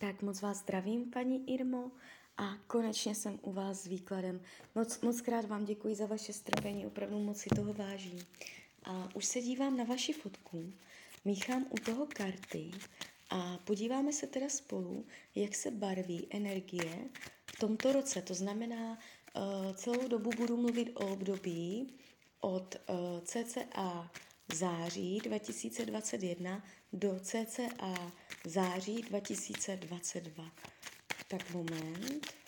Tak moc vás zdravím, paní Irmo, a konečně jsem u vás s výkladem. Moc, moc krát vám děkuji za vaše strpení, opravdu moc si toho vážím. A už se dívám na vaši fotku, míchám u toho karty a podíváme se teda spolu, jak se barví energie v tomto roce. To znamená, uh, celou dobu budu mluvit o období od uh, cca září 2021 do cca září 2022. Tak moment.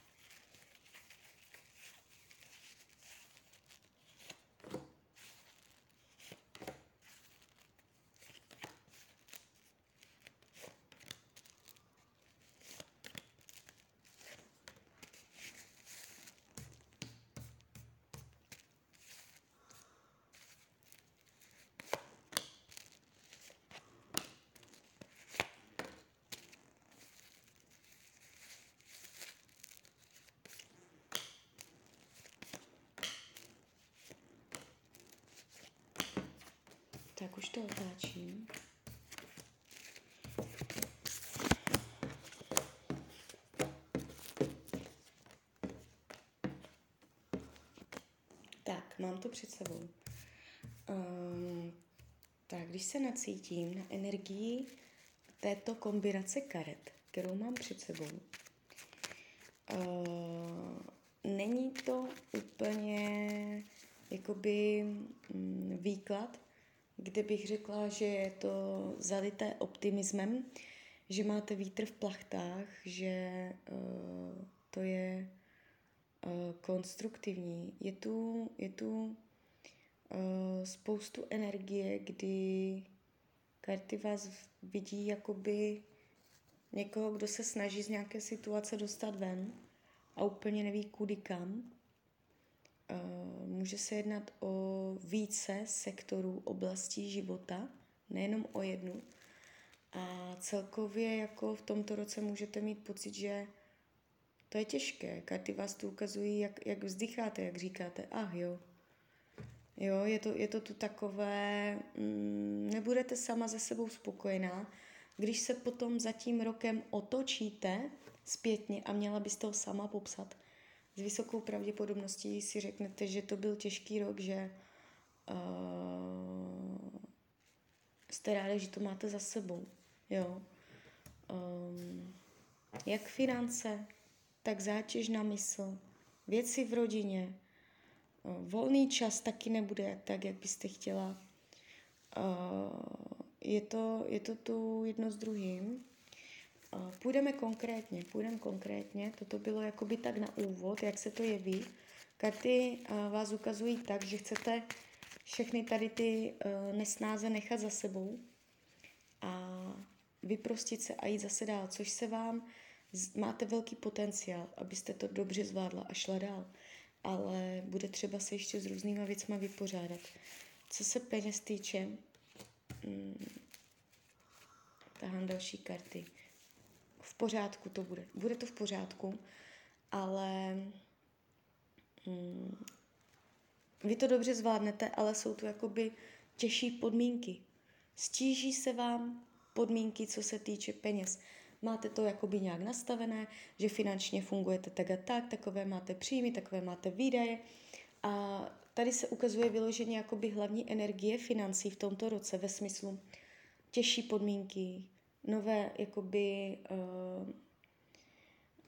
Tak už to otáčím. Tak, mám to před sebou. Um, tak, když se nacítím na energii této kombinace karet, kterou mám před sebou, uh, není to úplně jakoby um, výklad, kde bych řekla, že je to zalité optimismem, že máte vítr v plachtách, že uh, to je uh, konstruktivní. Je tu, je tu uh, spoustu energie, kdy karty vás vidí jakoby někoho, kdo se snaží z nějaké situace dostat ven a úplně neví kudy kam. Uh, může se jednat o více sektorů oblastí života, nejenom o jednu. A celkově jako v tomto roce můžete mít pocit, že to je těžké. Karty vás tu ukazují, jak, jak vzdycháte, jak říkáte, ah jo. Jo, je to, je to tu takové, mm, nebudete sama ze sebou spokojená, když se potom za tím rokem otočíte zpětně a měla byste ho sama popsat, s vysokou pravděpodobností si řeknete, že to byl těžký rok, že uh, jste rádi, že to máte za sebou. Jo. Um, jak finance, tak zátěž na mysl, věci v rodině, uh, volný čas taky nebude tak, jak byste chtěla. Uh, je, to, je to tu jedno s druhým. Půjdeme konkrétně, půjdeme konkrétně. Toto bylo jakoby tak na úvod, jak se to jeví. Karty vás ukazují tak, že chcete všechny tady ty nesnáze nechat za sebou a vyprostit se a jít zase dál, což se vám, máte velký potenciál, abyste to dobře zvládla a šla dál, ale bude třeba se ještě s různýma věcma vypořádat. Co se peněz týče, hmm, tahám další karty v pořádku to bude. Bude to v pořádku, ale hmm, vy to dobře zvládnete, ale jsou tu jakoby těžší podmínky. Stíží se vám podmínky, co se týče peněz. Máte to jakoby nějak nastavené, že finančně fungujete tak a tak, takové máte příjmy, takové máte výdaje. A tady se ukazuje vyloženě jakoby hlavní energie financí v tomto roce ve smyslu těžší podmínky, nové, jakoby, uh,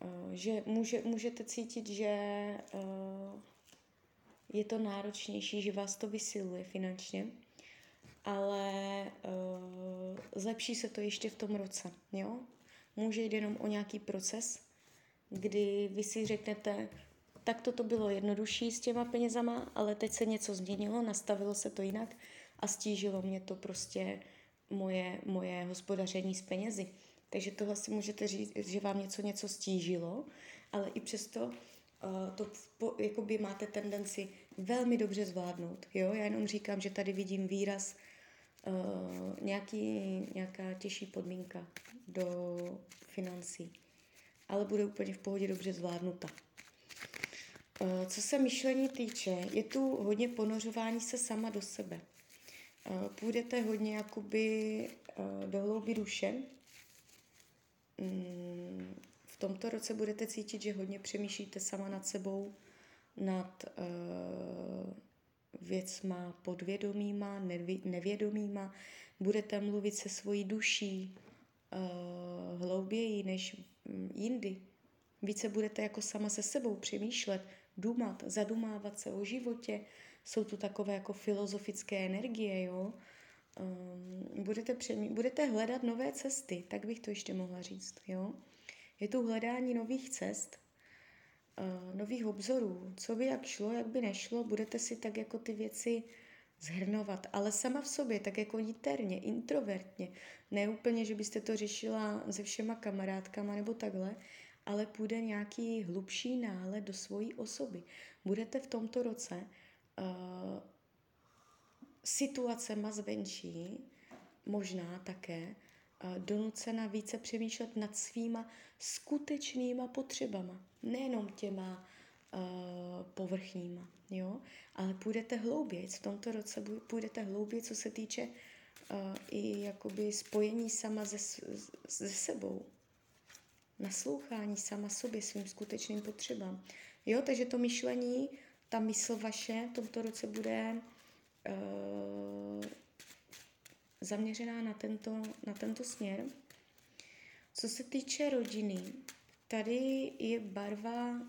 uh, že může, můžete cítit, že uh, je to náročnější, že vás to vysiluje finančně, ale uh, zlepší se to ještě v tom roce, jo? Může jít jenom o nějaký proces, kdy vy si řeknete, tak to bylo jednodušší s těma penězama, ale teď se něco změnilo, nastavilo se to jinak a stížilo mě to prostě moje, moje hospodaření s penězi. Takže tohle si můžete říct, že vám něco něco stížilo, ale i přesto uh, to po, jakoby máte tendenci velmi dobře zvládnout. Jo? Já jenom říkám, že tady vidím výraz uh, nějaký, nějaká těžší podmínka do financí, ale bude úplně v pohodě dobře zvládnuta. Uh, co se myšlení týče, je tu hodně ponořování se sama do sebe. Eh, půjdete hodně jakoby eh, do hlouby duše. Mm, tomto roce budete cítit, že hodně přemýšlíte sama nad sebou, nad uh, věcma podvědomýma, nevědomýma. Budete mluvit se svojí duší hlouběji než jindy. Více budete jako sama se sebou přemýšlet, dumat, zadumávat se o životě. Jsou tu takové jako filozofické energie, jo. Um, budete, přemý, budete hledat nové cesty, tak bych to ještě mohla říct, jo. Je tu hledání nových cest, uh, nových obzorů, co by jak šlo, jak by nešlo, budete si tak jako ty věci zhrnovat, ale sama v sobě, tak jako interně, introvertně. Ne úplně, že byste to řešila se všema kamarádkama nebo takhle, ale půjde nějaký hlubší náhled do svojí osoby. Budete v tomto roce uh, situacema zvenčí, možná také, uh, donucena více přemýšlet nad svýma skutečnýma potřebama. Nejenom těma uh, povrchníma, jo? ale půjdete hlouběji. V tomto roce půjdete hlouběji, co se týče uh, i jakoby spojení sama se, se sebou naslouchání sama sobě, svým skutečným potřebám. Jo, takže to myšlení, ta mysl vaše v tomto roce bude uh, zaměřená na tento, na tento směr. Co se týče rodiny, tady je barva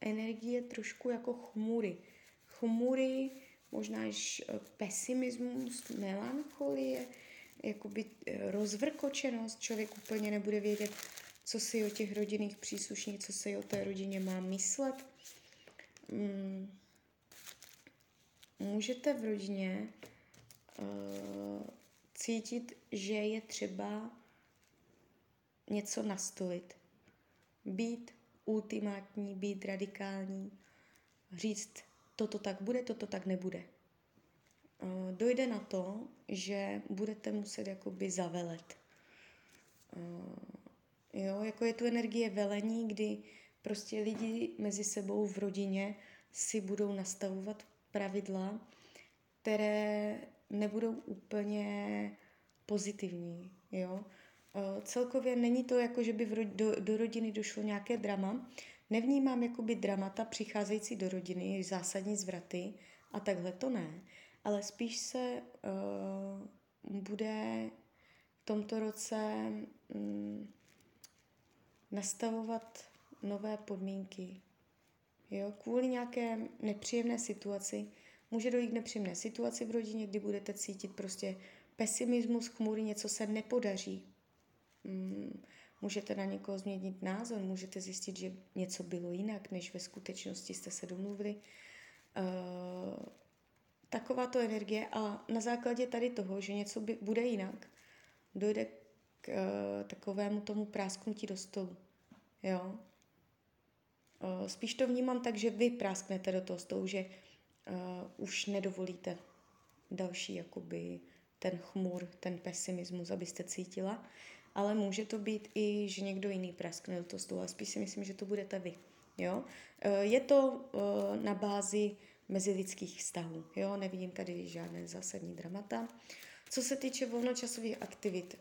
energie trošku jako chmury. Chmury, možná až eh, pesimismus, melancholie, jakoby eh, rozvrkočenost, člověk úplně nebude vědět, co si o těch rodinných příslušník, co si o té rodině má myslet. Hmm. Můžete v rodině uh, cítit, že je třeba něco nastolit. Být ultimátní, být radikální, říct, toto tak bude, toto tak nebude. Uh, dojde na to, že budete muset jakoby zavelet. Uh, Jo, jako je tu energie velení, kdy prostě lidi mezi sebou v rodině si budou nastavovat pravidla, které nebudou úplně pozitivní. Jo? Celkově není to jako, že by v ro- do, do rodiny došlo nějaké drama. Nevnímám jakoby dramata přicházející do rodiny, zásadní zvraty a takhle to ne. Ale spíš se uh, bude v tomto roce um, nastavovat nové podmínky. Jo? Kvůli nějaké nepříjemné situaci může dojít k nepříjemné situaci v rodině, kdy budete cítit prostě pesimismus, chmury, něco se nepodaří. Mm, můžete na někoho změnit názor, můžete zjistit, že něco bylo jinak, než ve skutečnosti jste se domluvili. Uh, taková to energie a na základě tady toho, že něco by, bude jinak, dojde k uh, takovému tomu prásknutí do stolu. Jo? Uh, spíš to vnímám tak, že vy prásknete do toho stolu, že uh, už nedovolíte další jakoby ten chmur, ten pesimismus, abyste cítila, ale může to být i, že někdo jiný praskne do toho stolu, ale spíš si myslím, že to budete vy. Jo? Je to na bázi mezilidských vztahů. Jo? Nevidím tady žádné zásadní dramata. Co se týče volnočasových aktivit,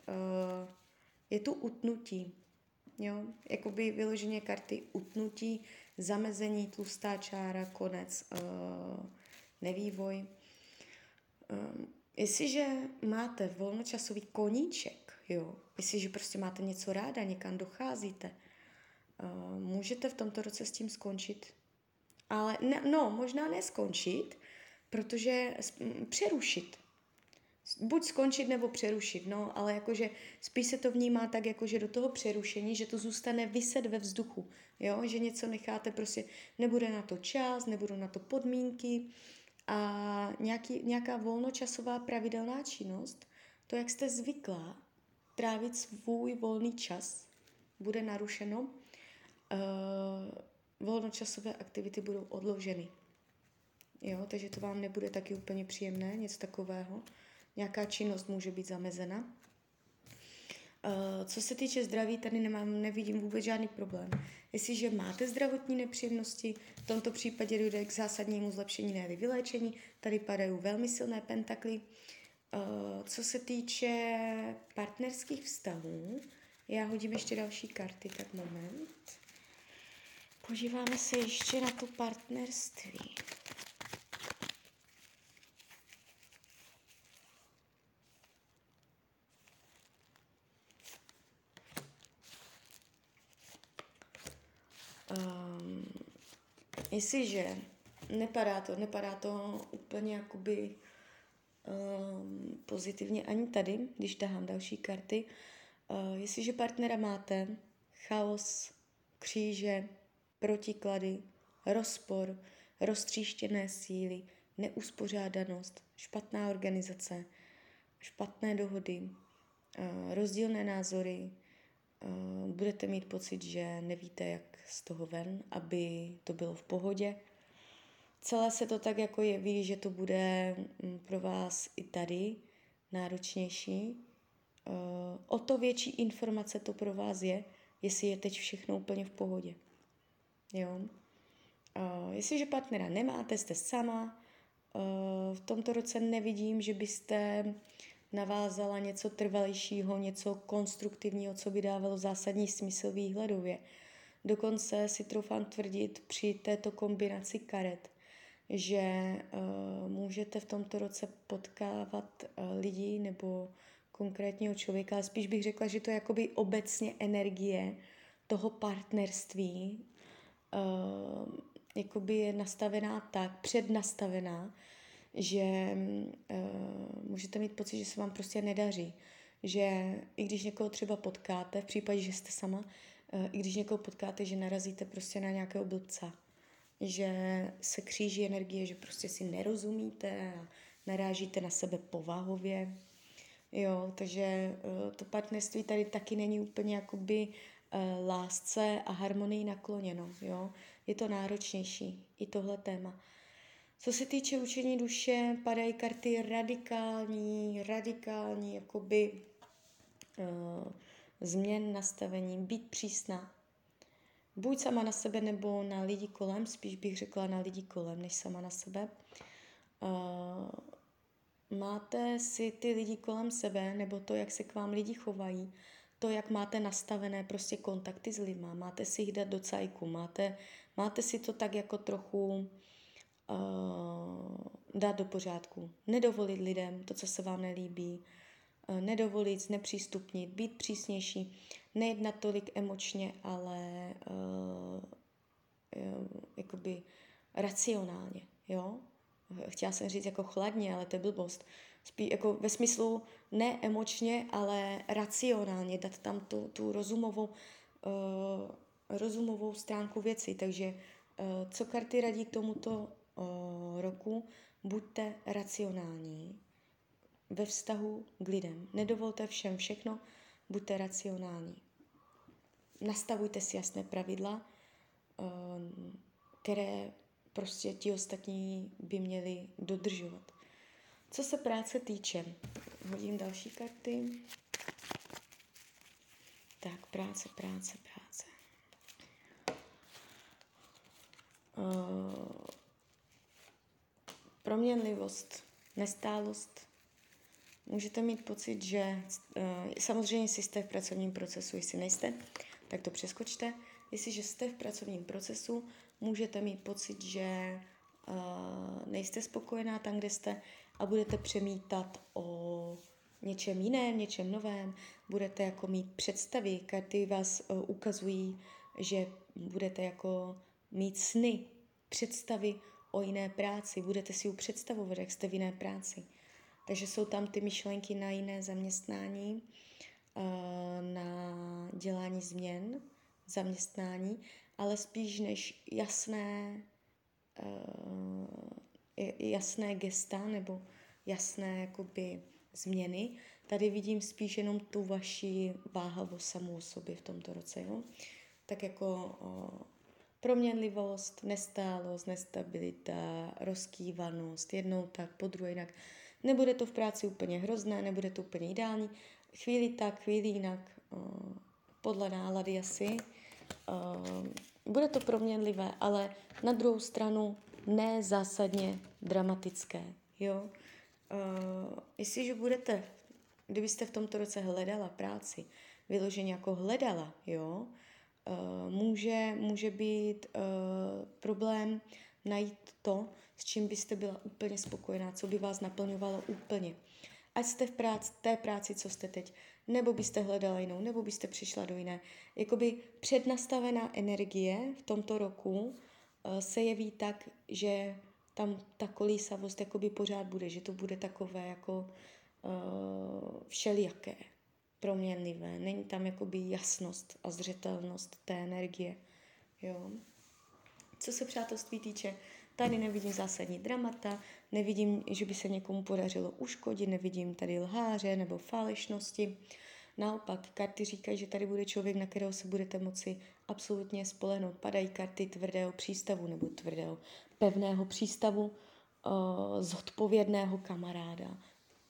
je tu utnutí. Jo? Jakoby vyloženě karty utnutí, zamezení, tlustá čára, konec, uh, nevývoj. Um, jestliže máte volnočasový koníček, jo, jestliže prostě máte něco ráda, někam docházíte, uh, můžete v tomto roce s tím skončit. Ale ne, no, možná neskončit, protože přerušit buď skončit nebo přerušit, no, ale jakože spíš se to vnímá tak, jakože do toho přerušení, že to zůstane vyset ve vzduchu, jo, že něco necháte prostě, nebude na to čas, nebudou na to podmínky a nějaký, nějaká volnočasová pravidelná činnost, to, jak jste zvyklá trávit svůj volný čas, bude narušeno, uh, volnočasové aktivity budou odloženy. Jo, takže to vám nebude taky úplně příjemné, něco takového nějaká činnost může být zamezena. Uh, co se týče zdraví, tady nemám, nevidím vůbec žádný problém. Jestliže máte zdravotní nepříjemnosti, v tomto případě dojde k zásadnímu zlepšení, ne vyléčení. Tady padají velmi silné pentakly. Uh, co se týče partnerských vztahů, Já hodím ještě další karty, tak moment. Podíváme se ještě na to partnerství. Um, jestliže nepadá to, nepadá to úplně jakoby um, pozitivně ani tady, když tahám další karty. Uh, jestliže partnera máte, chaos, kříže, protiklady, rozpor, roztříštěné síly, neuspořádanost, špatná organizace, špatné dohody, uh, rozdílné názory, budete mít pocit, že nevíte, jak z toho ven, aby to bylo v pohodě. Celé se to tak jako jeví, že to bude mm, pro vás i tady náročnější. Uh, o to větší informace to pro vás je, jestli je teď všechno úplně v pohodě. Jo? Uh, jestliže partnera nemáte, jste sama, uh, v tomto roce nevidím, že byste navázala něco trvalejšího, něco konstruktivního, co by dávalo zásadní smysl výhledově. Dokonce si troufám tvrdit při této kombinaci karet, že uh, můžete v tomto roce potkávat uh, lidi nebo konkrétního člověka, ale spíš bych řekla, že to je jakoby obecně energie toho partnerství, uh, jakoby je nastavená tak, přednastavená, že uh, můžete mít pocit, že se vám prostě nedaří. Že i když někoho třeba potkáte, v případě, že jste sama, uh, i když někoho potkáte, že narazíte prostě na nějakého blbca, že se kříží energie, že prostě si nerozumíte a narážíte na sebe povahově. Jo, takže uh, to partnerství tady taky není úplně jakoby uh, lásce a harmonii nakloněno. Jo? Je to náročnější, i tohle téma. Co se týče učení duše, padají karty radikální, radikální, jakoby uh, změn nastavení, být přísná. Buď sama na sebe nebo na lidi kolem, spíš bych řekla na lidi kolem, než sama na sebe. Uh, máte si ty lidi kolem sebe, nebo to, jak se k vám lidi chovají, to, jak máte nastavené prostě kontakty s lidma, máte si jich dát do cajku, máte, máte si to tak jako trochu uh, dát do pořádku. Nedovolit lidem to, co se vám nelíbí, uh, nedovolit, znepřístupnit, být přísnější, nejednat tolik emočně, ale uh, jakoby racionálně, jo? Chtěla jsem říct jako chladně, ale to je blbost. Spíš jako ve smyslu ne emočně, ale racionálně, dát tam tu, tu rozumovou, uh, rozumovou stránku věci. Takže uh, co karty radí k tomuto roku? Buďte racionální ve vztahu k lidem. Nedovolte všem všechno, buďte racionální. Nastavujte si jasné pravidla, uh, které prostě ti ostatní by měli dodržovat. Co se práce týče, hodím další karty. Tak, práce, práce, práce. Uh, proměnlivost, nestálost. Můžete mít pocit, že uh, samozřejmě, jestli jste v pracovním procesu, jestli nejste, tak to přeskočte. Jestliže jste v pracovním procesu, můžete mít pocit, že uh, nejste spokojená tam, kde jste, a budete přemítat o něčem jiném, něčem novém, budete jako mít představy, karty vás uh, ukazují, že budete jako mít sny, představy o jiné práci, budete si ji představovat, jak jste v jiné práci. Takže jsou tam ty myšlenky na jiné zaměstnání, uh, na dělání změn, zaměstnání, ale spíš než jasné uh, jasné gesta nebo jasné jakoby změny. Tady vidím spíš jenom tu vaši váhavost samou sobě v tomto roce. Jo? Tak jako proměnlivost, nestálost, nestabilita, rozkývanost, jednou tak, po druhé jinak. Nebude to v práci úplně hrozné, nebude to úplně ideální. Chvíli tak, chvíli jinak, o, podle nálady asi. O, bude to proměnlivé, ale na druhou stranu ne zásadně dramatické. Jo? Uh, jestliže budete, kdybyste v tomto roce hledala práci, vyloženě jako hledala, jo. Uh, může, může být uh, problém najít to, s čím byste byla úplně spokojená, co by vás naplňovalo úplně. Ať jste v práci, té práci, co jste teď, nebo byste hledala jinou, nebo byste přišla do jiné. Jakoby přednastavená energie v tomto roku uh, se jeví tak, že tam ta kolísavost jakoby pořád bude, že to bude takové jako uh, všelijaké, proměnlivé. Není tam jakoby jasnost a zřetelnost té energie. Jo. Co se přátelství týče, tady nevidím zásadní dramata, nevidím, že by se někomu podařilo uškodit, nevidím tady lháře nebo falešnosti. Naopak, karty říkají, že tady bude člověk, na kterého se budete moci absolutně spolehnout. Padají karty tvrdého přístavu nebo tvrdého pevného přístavu, uh, zodpovědného kamaráda.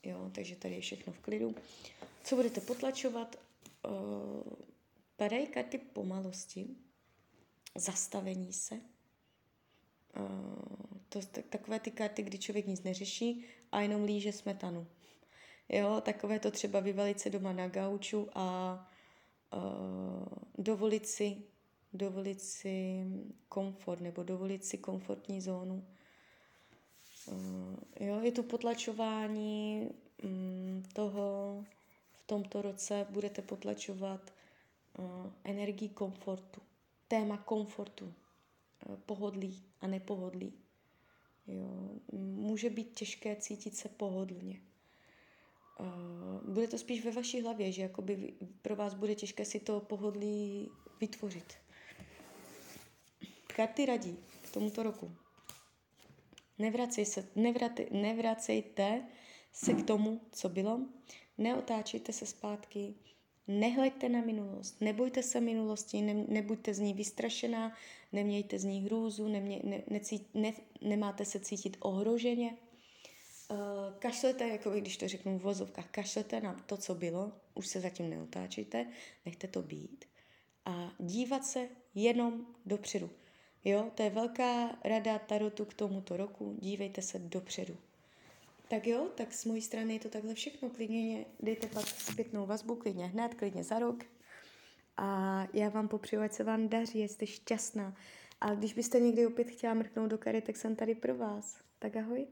Jo, takže tady je všechno v klidu. Co budete potlačovat? Uh, padají karty pomalosti, zastavení se. Uh, to takové ty karty, kdy člověk nic neřeší a jenom líže smetanu. Jo, takové to třeba vyvalit se doma na gauču a uh, dovolit si dovolit si komfort nebo dovolit si komfortní zónu. Uh, jo, je tu potlačování um, toho, v tomto roce budete potlačovat uh, energii komfortu, téma komfortu, uh, pohodlí a nepohodlí. Jo, může být těžké cítit se pohodlně. Bude to spíš ve vaší hlavě, že jakoby pro vás bude těžké si to pohodlí vytvořit. Karty radí k tomuto roku. Nevracej se, nevrate, nevracejte se k tomu, co bylo, neotáčejte se zpátky, nehleďte na minulost, nebojte se minulosti, ne, nebuďte z ní vystrašená, nemějte z ní hrůzu, nemě, ne, necít, ne, nemáte se cítit ohroženě. Uh, kašlete, jako když to řeknu v vozovkách, kašlete na to, co bylo, už se zatím neotáčejte, nechte to být. A dívat se jenom dopředu. Jo, to je velká rada Tarotu k tomuto roku. Dívejte se dopředu. Tak jo, tak z mojí strany je to takhle všechno. Klidně dejte pak zpětnou vazbu, klidně hned, klidně za rok. A já vám popřeju, ať se vám daří, jste šťastná. A když byste někdy opět chtěla mrknout do kary, tak jsem tady pro vás. Tak ahoj.